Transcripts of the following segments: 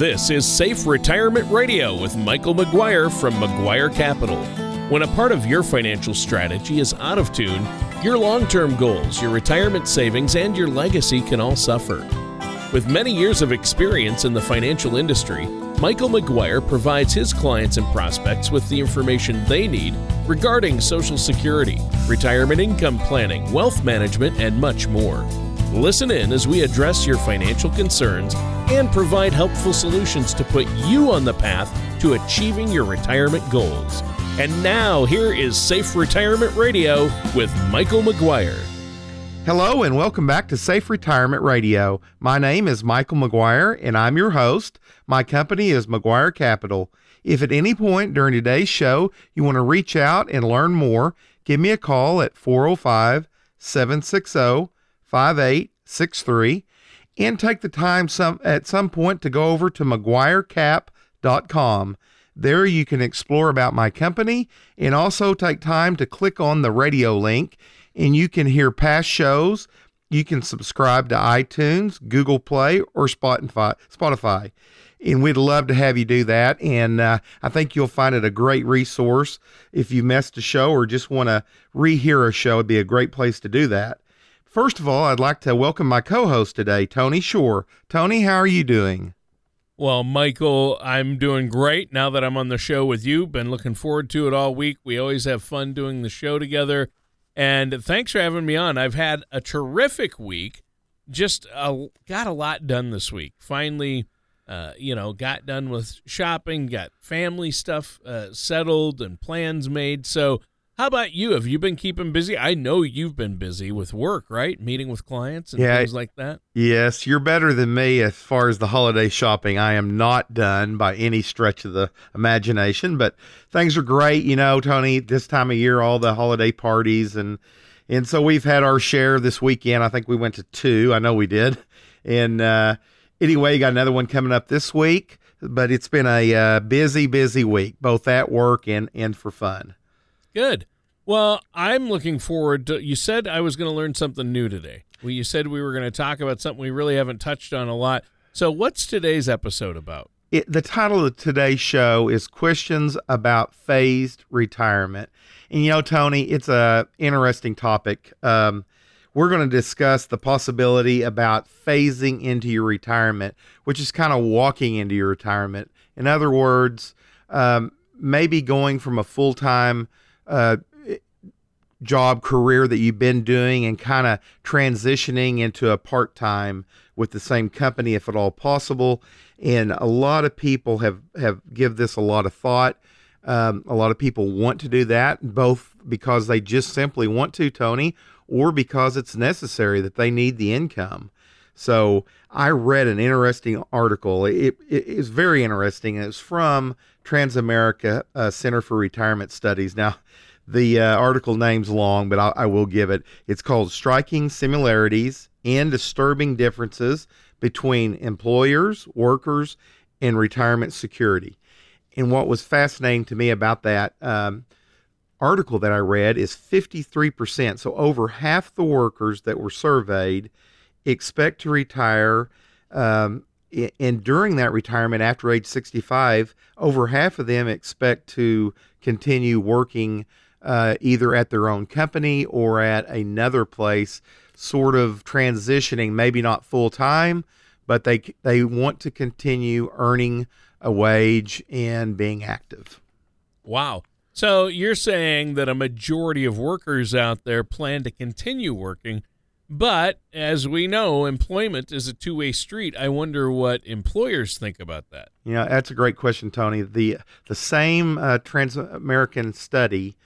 This is Safe Retirement Radio with Michael McGuire from McGuire Capital. When a part of your financial strategy is out of tune, your long term goals, your retirement savings, and your legacy can all suffer. With many years of experience in the financial industry, Michael McGuire provides his clients and prospects with the information they need regarding Social Security, retirement income planning, wealth management, and much more. Listen in as we address your financial concerns and provide helpful solutions to put you on the path to achieving your retirement goals. And now, here is Safe Retirement Radio with Michael McGuire. Hello, and welcome back to Safe Retirement Radio. My name is Michael McGuire, and I'm your host. My company is McGuire Capital. If at any point during today's show you want to reach out and learn more, give me a call at 405 760 5863 and take the time some at some point to go over to mcguirecap.com. There you can explore about my company and also take time to click on the radio link and you can hear past shows. You can subscribe to iTunes, Google Play, or Spotify. And we'd love to have you do that. And uh, I think you'll find it a great resource. If you missed a show or just want to rehear a show, it'd be a great place to do that. First of all, I'd like to welcome my co host today, Tony Shore. Tony, how are you doing? Well, Michael, I'm doing great now that I'm on the show with you. Been looking forward to it all week. We always have fun doing the show together. And thanks for having me on. I've had a terrific week. Just uh, got a lot done this week. Finally, uh, you know, got done with shopping, got family stuff uh, settled and plans made. So how about you? Have you been keeping busy? I know you've been busy with work, right? Meeting with clients and yeah, things like that. Yes, you're better than me as far as the holiday shopping. I am not done by any stretch of the imagination, but things are great. You know, Tony, this time of year, all the holiday parties and and so we've had our share this weekend. I think we went to two. I know we did. And uh, anyway, got another one coming up this week. But it's been a uh, busy, busy week, both at work and and for fun. Good. Well, I'm looking forward to. You said I was going to learn something new today. Well, you said we were going to talk about something we really haven't touched on a lot. So, what's today's episode about? It, the title of today's show is Questions About Phased Retirement. And you know, Tony, it's a interesting topic. Um, we're going to discuss the possibility about phasing into your retirement, which is kind of walking into your retirement. In other words, um, maybe going from a full time uh, job career that you've been doing and kind of transitioning into a part time with the same company if at all possible. And a lot of people have have give this a lot of thought. Um, a lot of people want to do that, both because they just simply want to, Tony, or because it's necessary that they need the income. So I read an interesting article. It, it is very interesting. It's from Transamerica uh, Center for Retirement Studies. Now, the uh, article name's long, but I'll, I will give it. It's called Striking Similarities and Disturbing Differences Between Employers, Workers, and Retirement Security. And what was fascinating to me about that um, article that I read is 53%. So over half the workers that were surveyed expect to retire. Um, and during that retirement after age 65, over half of them expect to continue working uh, either at their own company or at another place, sort of transitioning, maybe not full time, but they they want to continue earning a wage and being active. Wow. So you're saying that a majority of workers out there plan to continue working, but as we know, employment is a two-way street. I wonder what employers think about that. Yeah, that's a great question, Tony. The the same uh, Transamerican study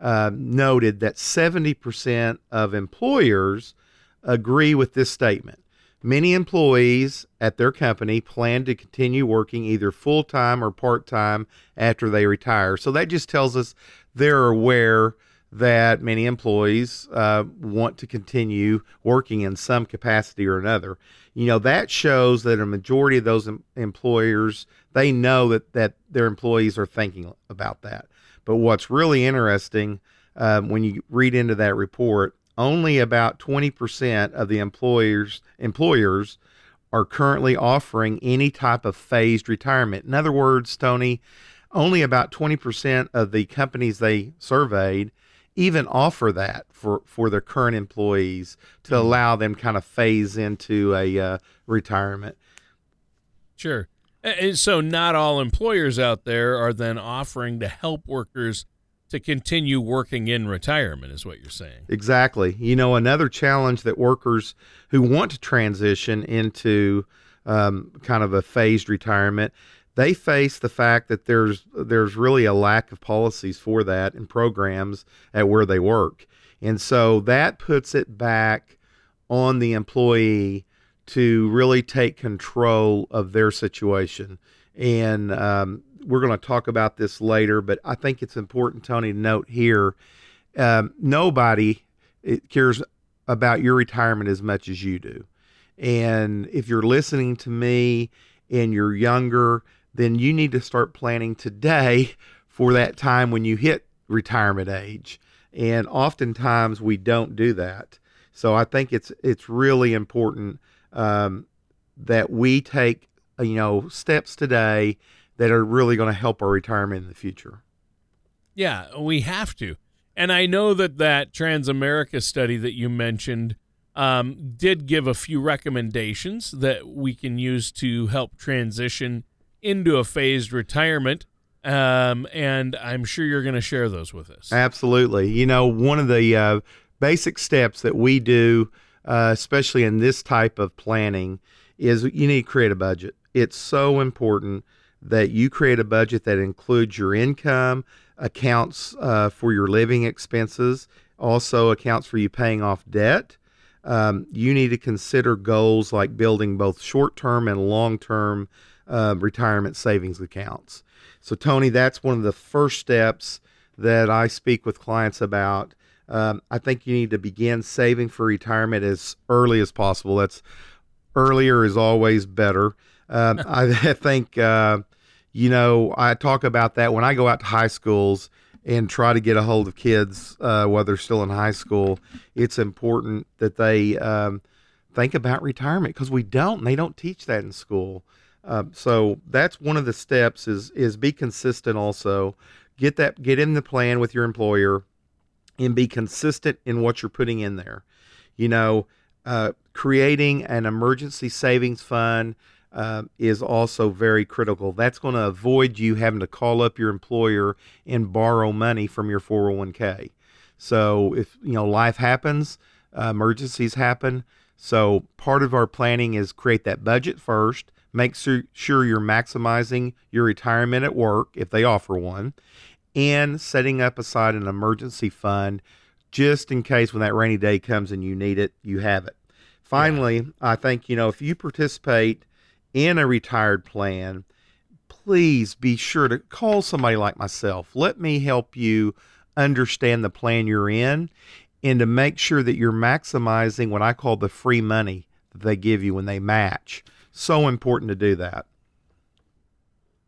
uh, noted that 70% of employers agree with this statement. Many employees at their company plan to continue working either full time or part time after they retire. So that just tells us they're aware that many employees uh, want to continue working in some capacity or another. You know that shows that a majority of those em- employers they know that that their employees are thinking about that. But what's really interesting um, when you read into that report, only about 20% of the employers employers are currently offering any type of phased retirement. In other words, Tony, only about 20% of the companies they surveyed even offer that for, for their current employees to mm-hmm. allow them kind of phase into a uh, retirement. Sure. And so, not all employers out there are then offering to help workers to continue working in retirement, is what you're saying. Exactly. You know, another challenge that workers who want to transition into um, kind of a phased retirement, they face the fact that there's there's really a lack of policies for that and programs at where they work, and so that puts it back on the employee to really take control of their situation. And um, we're going to talk about this later, but I think it's important, Tony, to note here um, nobody cares about your retirement as much as you do. And if you're listening to me and you're younger, then you need to start planning today for that time when you hit retirement age. And oftentimes we don't do that. So I think it's it's really important um, that we take you know steps today that are really going to help our retirement in the future. Yeah, we have to. And I know that that Transamerica study that you mentioned um, did give a few recommendations that we can use to help transition into a phased retirement. Um, and I'm sure you're going to share those with us. Absolutely. You know, one of the uh, basic steps that we do uh, especially in this type of planning, is you need to create a budget. It's so important that you create a budget that includes your income, accounts uh, for your living expenses, also accounts for you paying off debt. Um, you need to consider goals like building both short term and long term uh, retirement savings accounts. So, Tony, that's one of the first steps that I speak with clients about um, I think you need to begin saving for retirement as early as possible. That's earlier is always better. Um, I, think, uh, you know, I talk about that when I go out to high schools and try to get a hold of kids uh, while they're still in high school. It's important that they um, think about retirement because we don't. And they don't teach that in school. Uh, so that's one of the steps is is be consistent. Also, get that get in the plan with your employer and be consistent in what you're putting in there. You know, uh, creating an emergency savings fund uh, is also very critical. That's going to avoid you having to call up your employer and borrow money from your 401k. So if you know life happens, uh, emergencies happen. So part of our planning is create that budget first. Make sure, sure you're maximizing your retirement at work if they offer one, and setting up aside an emergency fund just in case when that rainy day comes and you need it, you have it. Finally, yeah. I think, you know, if you participate in a retired plan, please be sure to call somebody like myself. Let me help you understand the plan you're in and to make sure that you're maximizing what I call the free money that they give you when they match. So important to do that.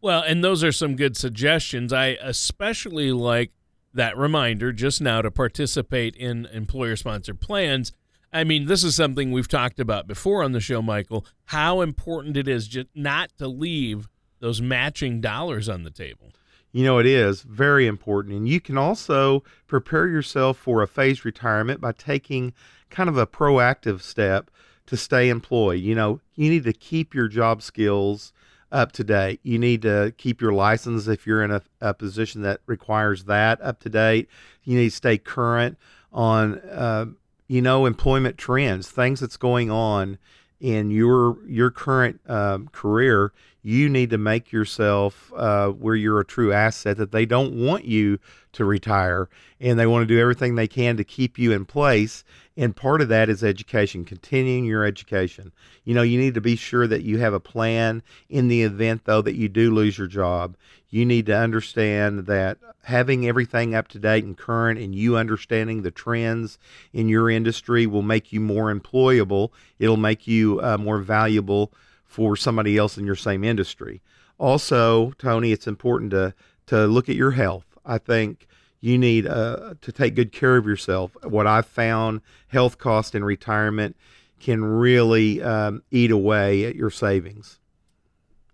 Well, and those are some good suggestions. I especially like that reminder just now to participate in employer sponsored plans. I mean, this is something we've talked about before on the show, Michael, how important it is just not to leave those matching dollars on the table. You know, it is very important. And you can also prepare yourself for a phased retirement by taking kind of a proactive step to stay employed. You know, you need to keep your job skills up to date. You need to keep your license if you're in a, a position that requires that up to date. You need to stay current on, uh, you know, employment trends, things that's going on in your your current um, career. You need to make yourself uh, where you're a true asset. That they don't want you to retire, and they want to do everything they can to keep you in place. And part of that is education, continuing your education. You know, you need to be sure that you have a plan in the event, though, that you do lose your job. You need to understand that having everything up to date and current and you understanding the trends in your industry will make you more employable. It'll make you uh, more valuable for somebody else in your same industry. Also, Tony, it's important to, to look at your health. I think you need uh, to take good care of yourself. What I've found health cost in retirement can really um, eat away at your savings.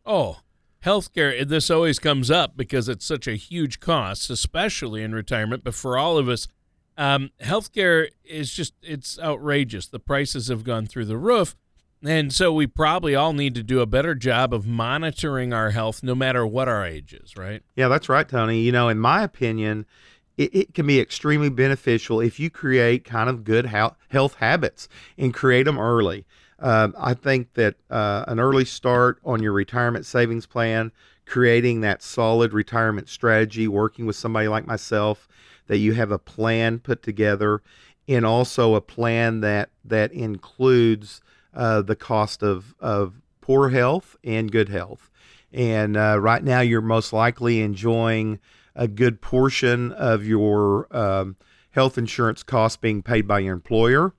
Oh, healthcare, this always comes up because it's such a huge cost, especially in retirement. But for all of us, um, healthcare is just, it's outrageous. The prices have gone through the roof. And so we probably all need to do a better job of monitoring our health no matter what our age is, right? Yeah, that's right, Tony. You know, in my opinion, it, it can be extremely beneficial if you create kind of good health habits and create them early. Um, I think that uh, an early start on your retirement savings plan, creating that solid retirement strategy, working with somebody like myself, that you have a plan put together, and also a plan that that includes uh, the cost of of poor health and good health. And uh, right now, you're most likely enjoying a good portion of your um, health insurance costs being paid by your employer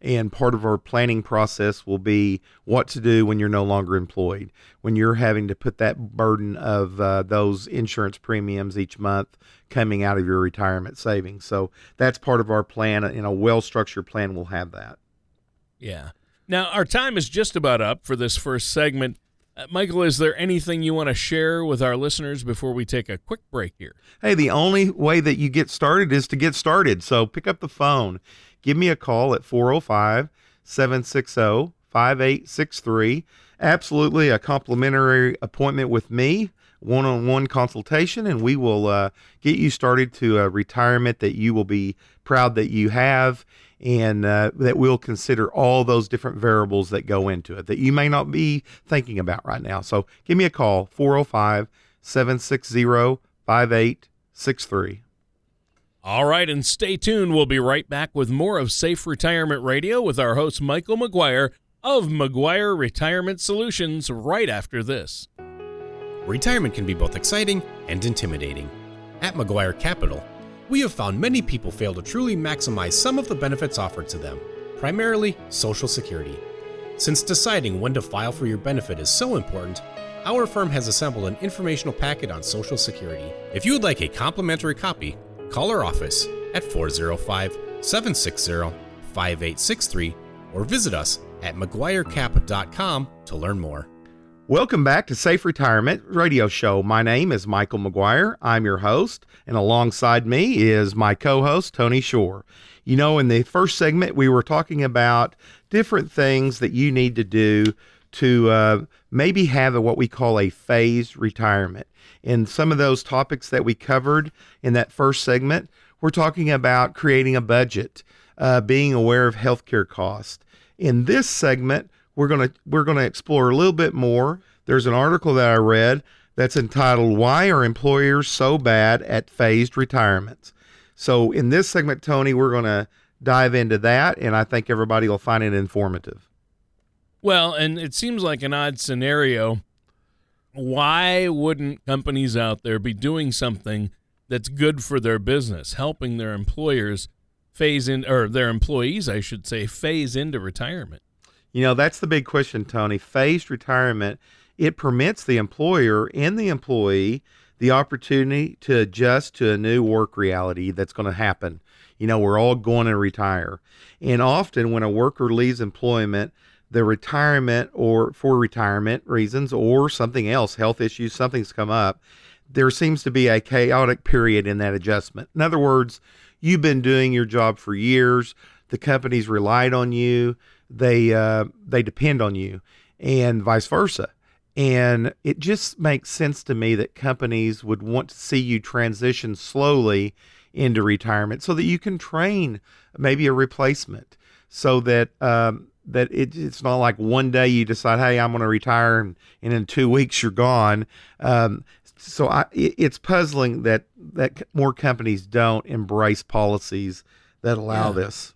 and part of our planning process will be what to do when you're no longer employed, when you're having to put that burden of uh, those insurance premiums each month coming out of your retirement savings. So that's part of our plan. In a well structured plan, we'll have that. Yeah. Now, our time is just about up for this first segment. Uh, Michael, is there anything you want to share with our listeners before we take a quick break here? Hey, the only way that you get started is to get started. So pick up the phone give me a call at 405 760 5863. Absolutely a complimentary appointment with me, one on one consultation, and we will uh, get you started to a retirement that you will be proud that you have and uh, that we'll consider all those different variables that go into it that you may not be thinking about right now. So give me a call, 405 760 5863. All right, and stay tuned. We'll be right back with more of Safe Retirement Radio with our host, Michael McGuire of McGuire Retirement Solutions, right after this. Retirement can be both exciting and intimidating. At McGuire Capital, we have found many people fail to truly maximize some of the benefits offered to them, primarily Social Security. Since deciding when to file for your benefit is so important, our firm has assembled an informational packet on Social Security. If you would like a complimentary copy, call our office at 405 760 5863 or visit us at McGuireCap.com to learn more. Welcome back to Safe Retirement Radio Show. My name is Michael McGuire. I'm your host, and alongside me is my co host, Tony Shore. You know, in the first segment, we were talking about different things that you need to do to uh, maybe have a, what we call a phased retirement. In some of those topics that we covered in that first segment, we're talking about creating a budget, uh, being aware of healthcare costs. In this segment, we're gonna we're gonna explore a little bit more. There's an article that I read that's entitled "Why Are Employers So Bad at Phased Retirements?" So in this segment, Tony, we're gonna dive into that, and I think everybody will find it informative. Well, and it seems like an odd scenario. Why wouldn't companies out there be doing something that's good for their business, helping their employers phase in, or their employees, I should say, phase into retirement? You know, that's the big question, Tony. Phased retirement, it permits the employer and the employee the opportunity to adjust to a new work reality that's going to happen. You know, we're all going to retire. And often when a worker leaves employment, the retirement or for retirement reasons or something else, health issues, something's come up, there seems to be a chaotic period in that adjustment. In other words, you've been doing your job for years, the company's relied on you, they uh, they depend on you, and vice versa. And it just makes sense to me that companies would want to see you transition slowly into retirement so that you can train maybe a replacement so that um, that it, it's not like one day you decide, hey, I'm going to retire, and, and, in two weeks you're gone. Um, so I, it, it's puzzling that that more companies don't embrace policies that allow yeah. this.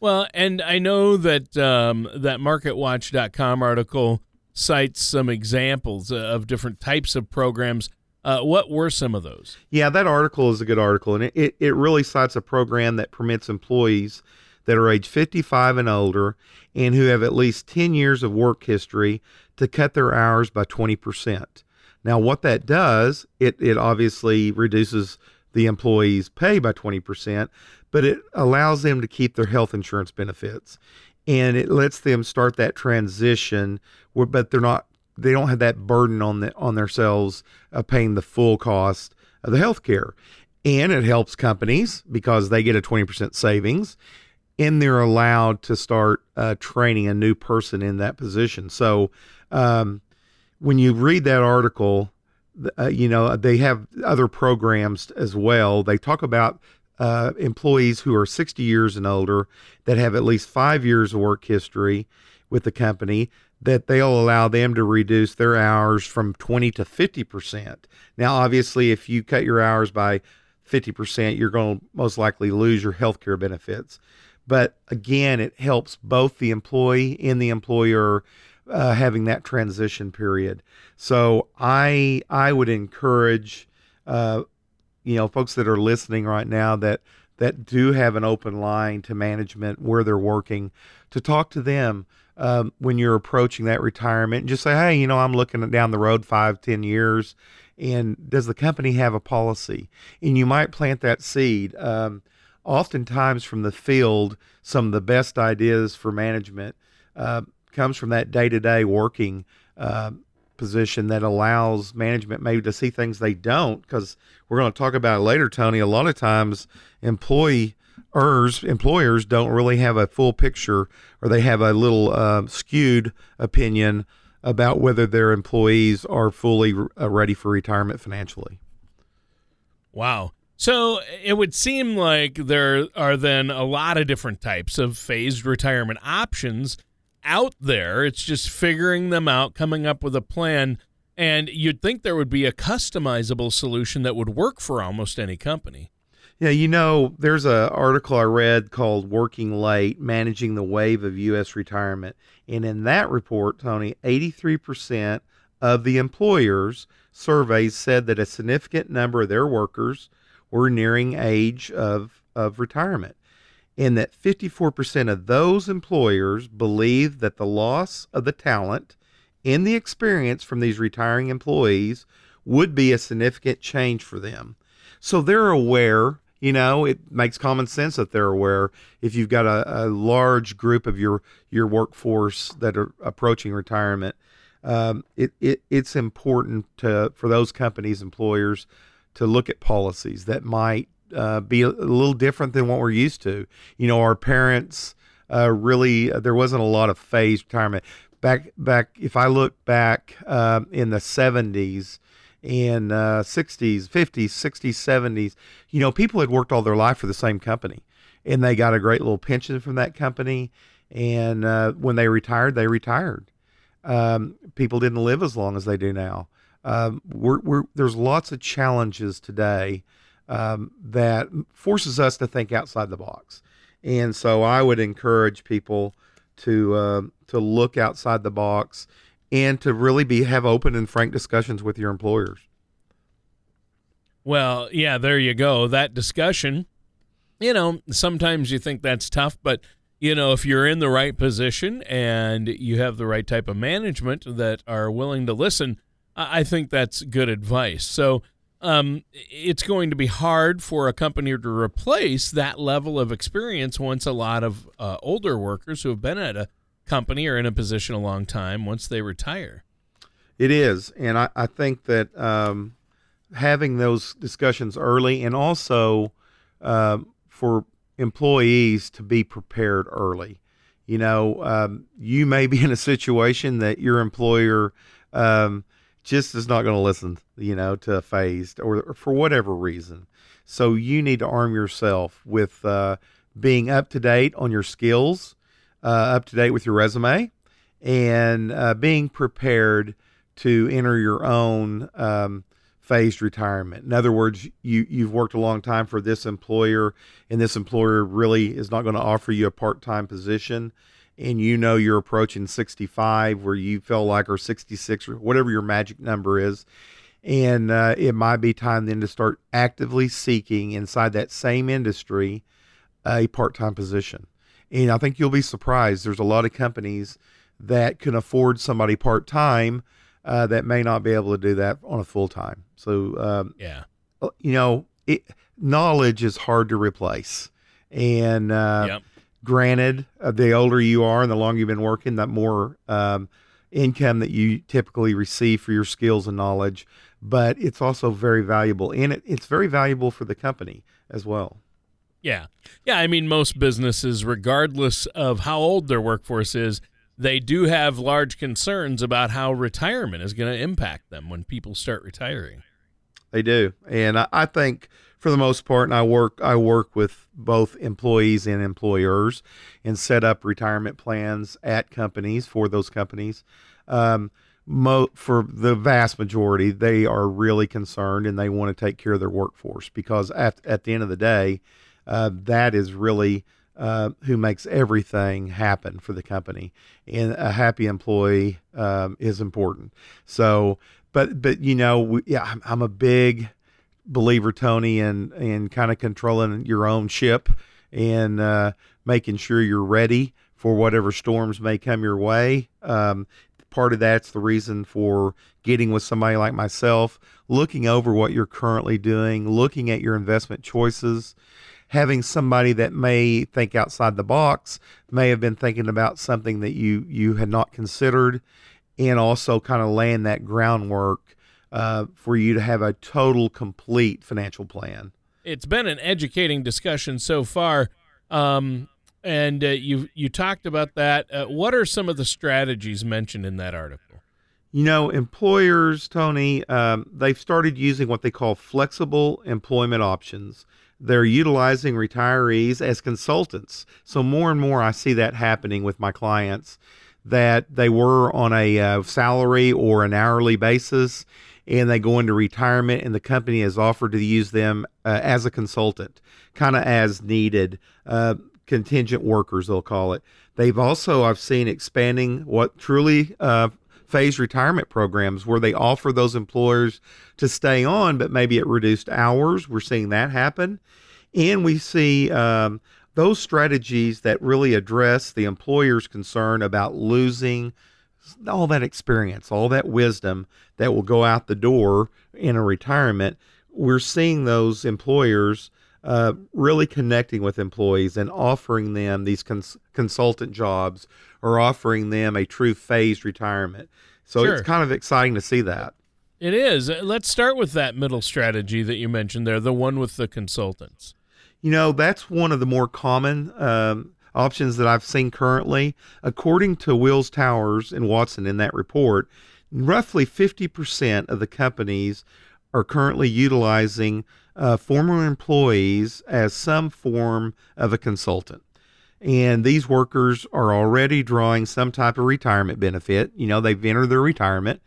Well, and I know that um, that MarketWatch.com article cites some examples of different types of programs. Uh, what were some of those? Yeah, that article is a good article, and it, it really cites a program that permits employees that are age 55 and older and who have at least 10 years of work history to cut their hours by 20%. Now, what that does, it, it obviously reduces the employee's pay by 20%, but it allows them to keep their health insurance benefits. and it lets them start that transition. Where, but they're not they don't have that burden on the on themselves of paying the full cost of the health care. And it helps companies because they get a 20% savings and they're allowed to start uh, training a new person in that position. So um, when you read that article, uh, you know, they have other programs as well. They talk about uh, employees who are 60 years and older that have at least five years of work history with the company that they'll allow them to reduce their hours from 20 to 50%. Now, obviously, if you cut your hours by 50%, you're going to most likely lose your health care benefits. But again, it helps both the employee and the employer uh, having that transition period. So I I would encourage uh, you know folks that are listening right now that that do have an open line to management where they're working to talk to them um, when you're approaching that retirement and just say hey you know i'm looking down the road five ten years and does the company have a policy? And you might plant that seed. Um, oftentimes from the field some of the best ideas for management uh, comes from that day-to-day working uh, position that allows management maybe to see things they don't because we're going to talk about it later tony. A lot of times employees employers don't really have a full picture or they have a little uh, skewed opinion about whether their employees are fully uh, ready for retirement financially. Wow. So it would seem like there are then a lot of different types of phased retirement options out there. It's just figuring them out, coming up with a plan. And you'd think there would be a customizable solution that would work for almost any company. Yeah, you know, there's an article I read called Working Late Managing the Wave of U.S. Retirement. And in that report, Tony, 83% of the employers surveys said that a significant number of their workers were nearing age of, of retirement and that 54% of those employers believe that the loss of the talent and the experience from these retiring employees would be a significant change for them. So they're aware, you know, it makes common sense that they're aware if you've got a, a large group of your, your workforce that are approaching retirement. Um, it, it, it's important to, for those companies, employers, to look at policies that might uh, be a, little different than what we're used to. You know, our parents uh, really uh, there wasn't a lot of phased retirement back. Back if I look back um, in the '70s in uh, 60s, 50s, 60s, 70s, you know, people had worked all their life for the same company, and they got a great little pension from that company. And uh, when they retired, they retired. Um, people didn't live as long as they do now. Um, we're, we're, there's lots of challenges today um, that forces us to think outside the box. And so I would encourage people to uh, to look outside the box and to really be have open and frank discussions with your employers. Well, yeah, there you go. That discussion, you know, sometimes you think that's tough, but you know, if you're in the right position and you have the right type of management that are willing to listen, I think that's good advice. So, um, it's going to be hard for a company to replace that level of experience once a lot of uh, older workers who have been at a company or in a position a long time once they retire. It is, and I, I think that um, having those discussions early, and also uh, for employees to be prepared early. You know, um, you may be in a situation that your employer um, just is not going to listen, you know, to phased or, or, for whatever reason. So you need to arm yourself with uh, being up to date on your skills, uh, up to date with your resume, and uh, being prepared to enter your own um, phased retirement. In other words, you you've worked a long time for this employer, and this employer really is not going to offer you a part time position and you know you're approaching 65 where you feel like or 66 or whatever your magic number is and uh, it might be time then to start actively seeking inside that same industry a part-time position. And i think you'll be surprised there's a lot of companies that can afford somebody part-time uh, that may not be able to do that on a full-time. So um, yeah. you know it, knowledge is hard to replace. And uh, yep granted, uh, the older you are and the longer you've been working, the more um, income that you typically receive for your skills and knowledge. But it's also very valuable, and it, it's very valuable for the company as well. Yeah. Yeah. I mean, most businesses, regardless of how old their workforce is, they do have large concerns about how retirement is going to impact them when people start retiring. They do. And I, I think for the most part, and I work I work with both employees and employers and set up retirement plans at companies for those companies. Um, mo- for the vast majority, they are really concerned and they want to take care of their workforce because at at the end of the day, uh, that is really uh, who makes everything happen for the company. And a happy employee um, is important. So, but but you know, we, yeah, I'm, I'm a big believer, Tony, in in kind of controlling your own ship and uh, making sure you're ready for whatever storms may come your way. Um, part of that's the reason for getting with somebody like myself, looking over what you're currently doing, looking at your investment choices, having somebody that may think outside the box, may have been thinking about something that you you had not considered, and also kind of laying that groundwork uh, for you to have a total, complete financial plan. It's been an educating discussion so far. Um, and uh, you you talked about that. Uh, what are some of the strategies mentioned in that article? You know, employers, Tony, um, they've started using what they call flexible employment options. They're utilizing retirees as consultants. So more and more, I see that happening with my clients that they were on a uh, salary or an hourly basis and they go into retirement and the company has offered to use them uh, as a consultant kind of as needed uh, contingent workers they'll call it. They've also i've seen expanding what truly uh, phased retirement programs where they offer those employers to stay on but maybe at reduced hours. We're seeing that happen. And we see um, those strategies that really address the employer's concern about losing all that experience, all that wisdom that will go out the door in a retirement, we're seeing those employers uh, really connecting with employees and offering them these cons- consultant jobs or offering them a true phased retirement. So sure. it's kind of exciting to see that. It is. Let's start with that middle strategy that you mentioned there, the one with the consultants. You know, that's one of the more common um, options that I've seen currently. According to Willis Towers and Watson in that report, roughly 50% of the companies are currently utilizing uh, former employees as some form of a consultant. And these workers are already drawing some type of retirement benefit. You know, they've entered their retirement,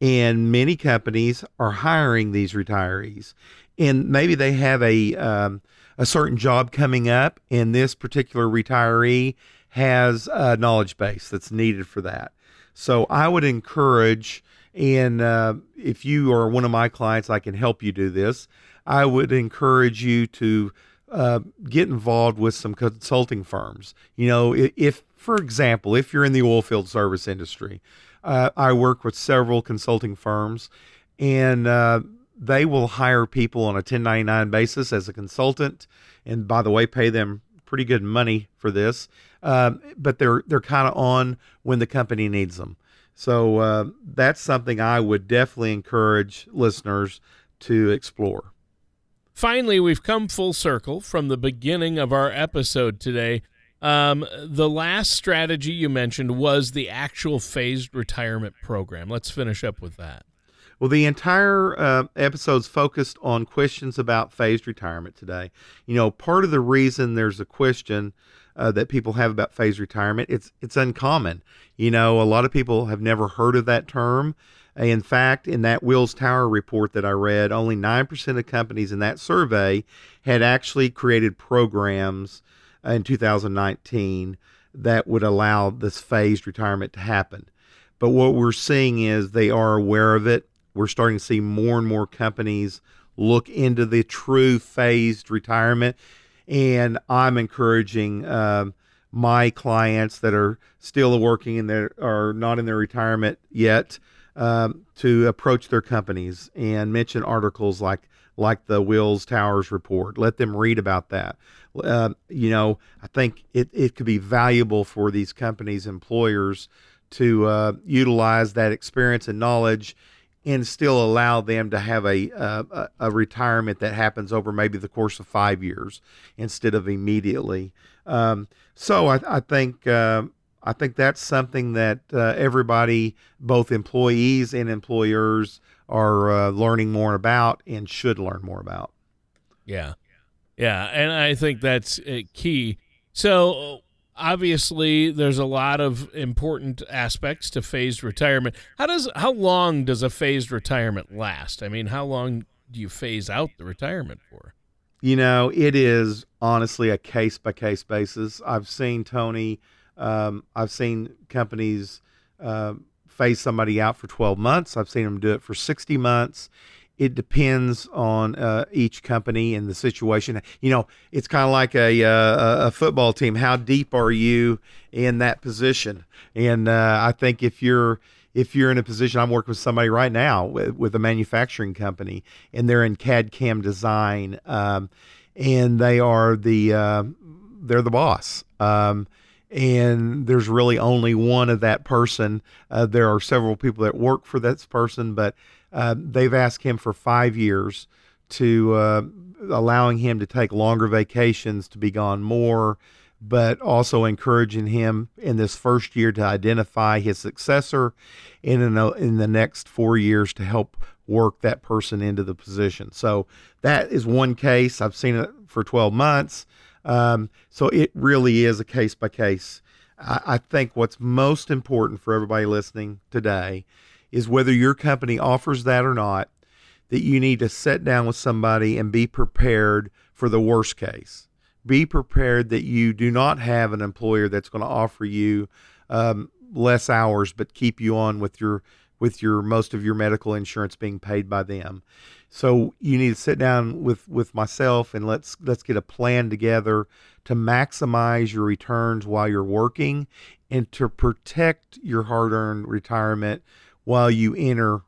and many companies are hiring these retirees. And maybe they have a um, a certain job coming up, and this particular retiree has a knowledge base that's needed for that. So I would encourage, and uh, if you are one of my clients, I can help you do this. I would encourage you to uh, get involved with some consulting firms. You know, if, for example, if you're in the oil field service industry, uh, I work with several consulting firms, and uh, they will hire people on a 1099 basis as a consultant, and by the way, pay them pretty good money for this. Um, but they're they're kind of on when the company needs them. So uh, that's something I would definitely encourage listeners to explore. Finally, we've come full circle from the beginning of our episode today. Um, the last strategy you mentioned was the actual phased retirement program. Let's finish up with that. Well, the entire uh, episode's focused on questions about phased retirement today. You know, part of the reason there's a question uh, that people have about phased retirement, it's it's uncommon. You know, a lot of people have never heard of that term. In fact, in that Willis Tower report that I read, only 9% of companies in that survey had actually created programs in 2019 that would allow this phased retirement to happen. But what we're seeing is they are aware of it we're starting to see more and more companies look into the true phased retirement. And I'm encouraging um, my clients that are still working and that are not in their retirement yet um, to approach their companies and mention articles like like the Willis Towers report. Let them read about that. Uh, you know, I think it, it could be valuable for these companies, employers, to uh, utilize that experience and knowledge and still allow them to have a, a, a retirement that happens over maybe the course of five years instead of immediately. Um, so I, I think uh, I think that's something that uh, everybody, both employees and employers, are uh, learning more about and should learn more about. Yeah, yeah, and I think that's uh, key. So obviously there's a lot of important aspects to phased retirement. How does how long does a phased retirement last? I mean, how long do you phase out the retirement for? You know, it is honestly a case by case basis. I've seen Tony, um, I've seen companies uh, phase somebody out for 12 months. I've seen them do it for 60 months it depends on uh, each company and the situation. You know, it's kind of like a, uh, a football team. How deep are you in that position? And uh, I think if you're if you're in a position, I'm working with somebody right now with, with a manufacturing company, and they're in CAD CAM design, um, and they are the uh, they're the boss. Um, and there's really only one of that person. Uh, there are several people that work for this person, but uh, they've asked him for five years to uh, allowing him to take longer vacations, to be gone more, but also encouraging him in this first year to identify his successor, and in, a, in the next four years to help work that person into the position. So that is one case. I've seen it for 12 months. Um, so it really is a case by case. I think what's most important for everybody listening today is whether your company offers that or not, that you need to sit down with somebody and be prepared for the worst case. Be prepared that you do not have an employer that's going to offer you um, less hours but keep you on with your with your most of your medical insurance being paid by them. So you need to sit down with with myself and let's let's get a plan together to maximize your returns while you're working and to protect your hard-earned retirement while you enter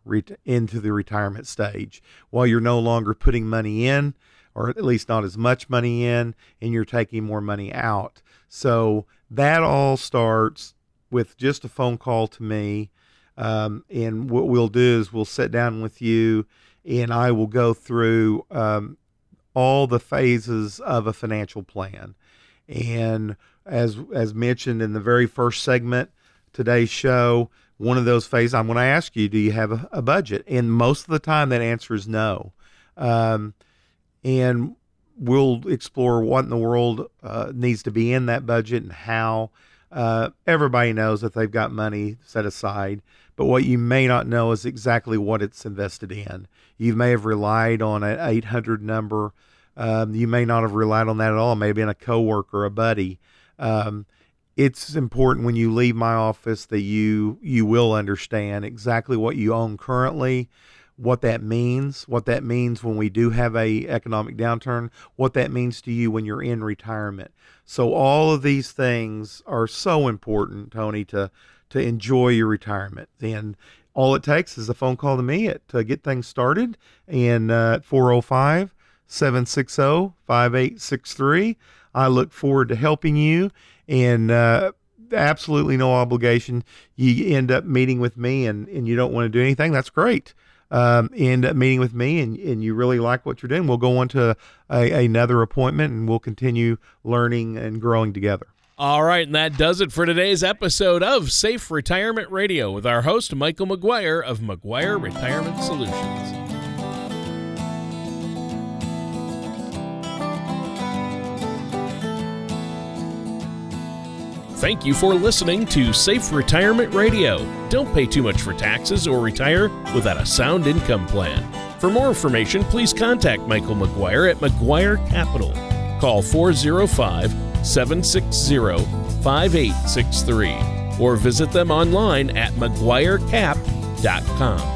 into the retirement stage, while you're no longer putting money in, or at least not as much money in, and you're taking more money out. So that all starts with just a phone call to me. Um, and what we'll do is we'll sit down with you and I will go through um, all the phases of a financial plan. And as as mentioned in the very first segment today's show, one of those phases, I'm going to ask you, do you have a, a, budget? And most of the time, that answer is no. Um, and we'll explore what in the world uh, needs to be in that budget and how. Uh, everybody knows that they've got money set aside, but what you may not know is exactly what it's invested in. You may have relied on an 800 number. Um, you may not have relied on that at all. Maybe in a coworker, a buddy. Um, it's important when you leave my office that you you will understand exactly what you own currently what that means what that means when we do have a economic downturn what that means to you when you're in retirement so all of these things are so important tony to to enjoy your retirement and all it takes is a phone call to me at, to get things started and uh, 405 760 5863 i look forward to helping you and uh, absolutely no obligation. You end up meeting with me, and, and you don't want to do anything. That's great. Um, end up meeting with me, and, and you really like what you're doing. We'll go on to a, another appointment, and we'll continue learning and growing together. All right, and that does it for today's episode of Safe Retirement Radio with our host, Michael McGuire of McGuire Retirement Solutions. Thank you for listening to Safe Retirement Radio. Don't pay too much for taxes or retire without a sound income plan. For more information, please contact Michael McGuire at McGuire Capital. Call 405 760 5863 or visit them online at McGuireCap.com.